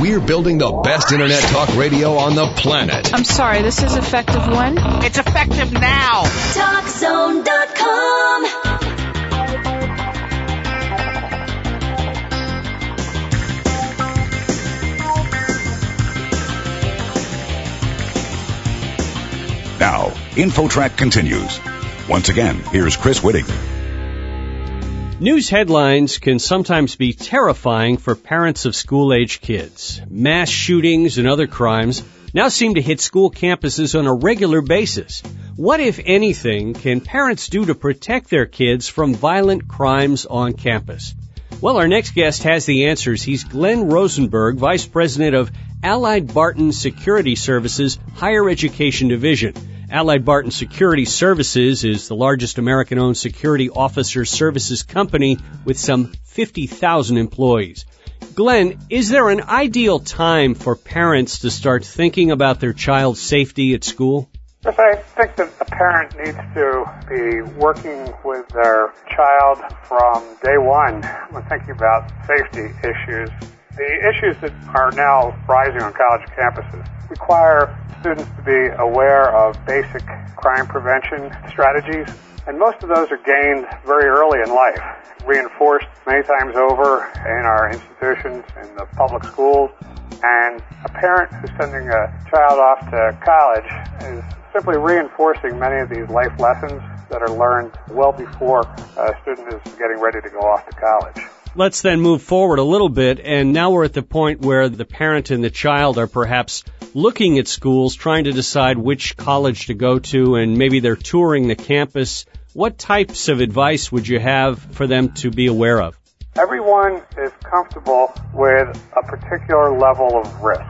We're building the best internet talk radio on the planet. I'm sorry, this is effective when? It's effective now. TalkZone.com. Now, InfoTrack continues. Once again, here's Chris Whitting. News headlines can sometimes be terrifying for parents of school age kids. Mass shootings and other crimes now seem to hit school campuses on a regular basis. What, if anything, can parents do to protect their kids from violent crimes on campus? Well, our next guest has the answers. He's Glenn Rosenberg, Vice President of Allied Barton Security Services Higher Education Division. Allied Barton Security Services is the largest American owned security officer services company with some 50,000 employees. Glenn, is there an ideal time for parents to start thinking about their child's safety at school? Yes, I think that a parent needs to be working with their child from day one when thinking about safety issues. The issues that are now rising on college campuses require students to be aware of basic crime prevention strategies, and most of those are gained very early in life, reinforced many times over in our institutions, in the public schools, and a parent who's sending a child off to college is simply reinforcing many of these life lessons that are learned well before a student is getting ready to go off to college. Let's then move forward a little bit, and now we're at the point where the parent and the child are perhaps looking at schools, trying to decide which college to go to, and maybe they're touring the campus. What types of advice would you have for them to be aware of? Everyone is comfortable with a particular level of risk.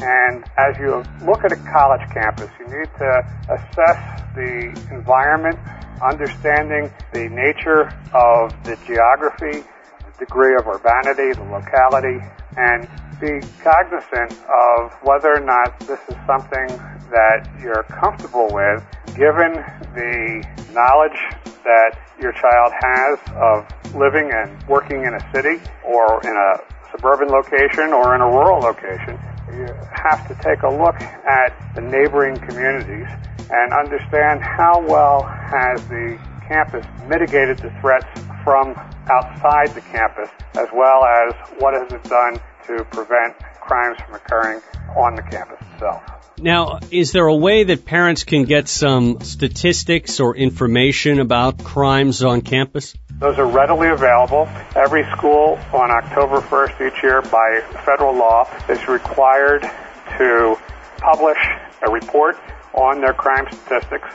And as you look at a college campus, you need to assess the environment, understanding the nature of the geography, degree of urbanity, the locality, and be cognizant of whether or not this is something that you're comfortable with given the knowledge that your child has of living and working in a city or in a suburban location or in a rural location. You have to take a look at the neighboring communities and understand how well has the campus mitigated the threats from outside the campus as well as what has it done to prevent crimes from occurring on the campus itself. Now, is there a way that parents can get some statistics or information about crimes on campus? Those are readily available. Every school on October 1st each year by federal law is required to publish a report on their crime statistics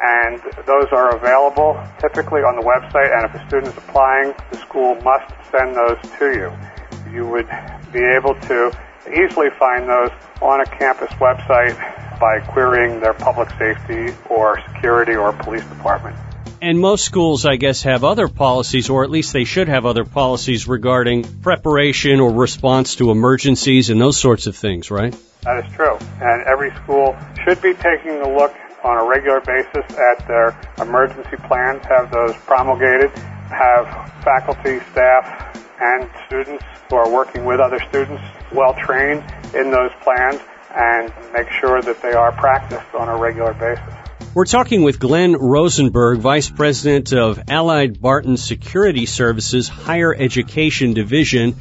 and those are available typically on the website and if a student is applying, the school must send those to you. You would be able to easily find those on a campus website by querying their public safety or security or police department. And most schools, I guess, have other policies, or at least they should have other policies regarding preparation or response to emergencies and those sorts of things, right? That is true. And every school should be taking a look on a regular basis at their emergency plans, have those promulgated, have faculty, staff, and students who are working with other students well trained in those plans and make sure that they are practiced on a regular basis. We're talking with Glenn Rosenberg, Vice President of Allied Barton Security Services Higher Education Division.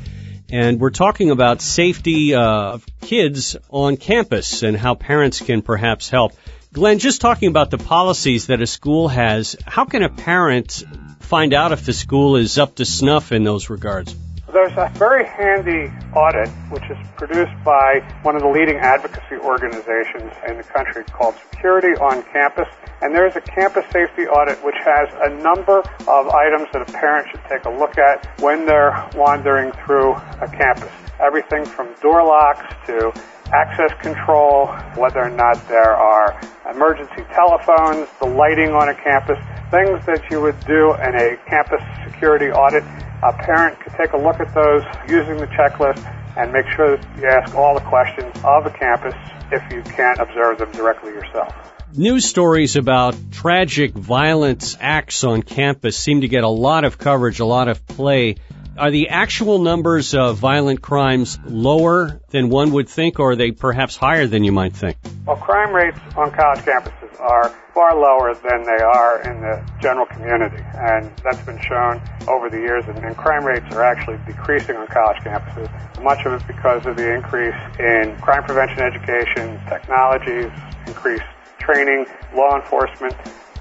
And we're talking about safety uh, of kids on campus and how parents can perhaps help. Glenn, just talking about the policies that a school has, how can a parent find out if the school is up to snuff in those regards? There's a very handy audit which is produced by one of the leading advocacy organizations in the country called Security on Campus. And there's a campus safety audit which has a number of items that a parent should take a look at when they're wandering through a campus. Everything from door locks to access control, whether or not there are emergency telephones, the lighting on a campus, things that you would do in a campus security audit. A parent could take a look at those using the checklist and make sure that you ask all the questions of the campus if you can't observe them directly yourself. News stories about tragic violence acts on campus seem to get a lot of coverage, a lot of play. Are the actual numbers of violent crimes lower than one would think, or are they perhaps higher than you might think? Well, crime rates on college campuses are far lower than they are in the general community, and that's been shown over the years. And, and crime rates are actually decreasing on college campuses. Much of it because of the increase in crime prevention education, technologies, increased training, law enforcement,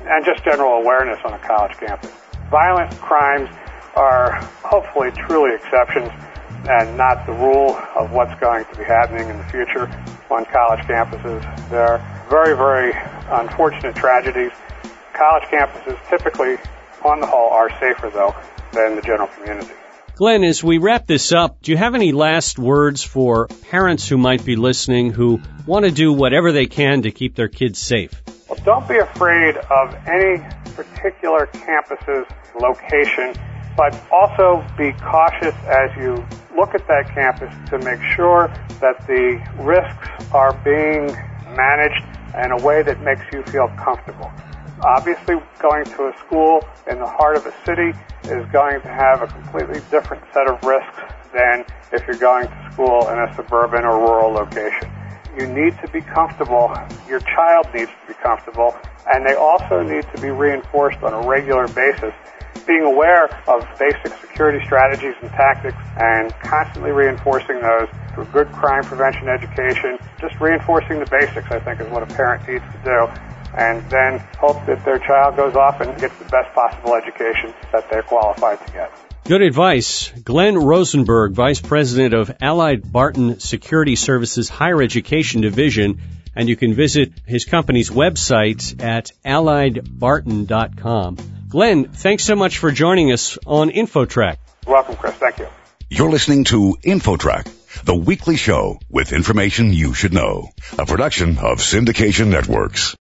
and just general awareness on a college campus. Violent crimes are hopefully truly exceptions and not the rule of what's going to be happening in the future on college campuses. There are very, very unfortunate tragedies. College campuses typically, on the whole, are safer though than the general community. Glenn, as we wrap this up, do you have any last words for parents who might be listening who want to do whatever they can to keep their kids safe? Well, don't be afraid of any particular campus's location but also be cautious as you look at that campus to make sure that the risks are being managed in a way that makes you feel comfortable. Obviously, going to a school in the heart of a city is going to have a completely different set of risks than if you're going to school in a suburban or rural location. You need to be comfortable. Your child needs to be comfortable. And they also need to be reinforced on a regular basis being aware of basic security strategies and tactics and constantly reinforcing those through good crime prevention education. Just reinforcing the basics, I think, is what a parent needs to do. And then hope that their child goes off and gets the best possible education that they're qualified to get. Good advice. Glenn Rosenberg, Vice President of Allied Barton Security Services Higher Education Division, and you can visit his company's website at alliedbarton.com. Glenn, thanks so much for joining us on InfoTrack. Welcome, Chris. Thank you. You're listening to InfoTrack, the weekly show with information you should know, a production of Syndication Networks.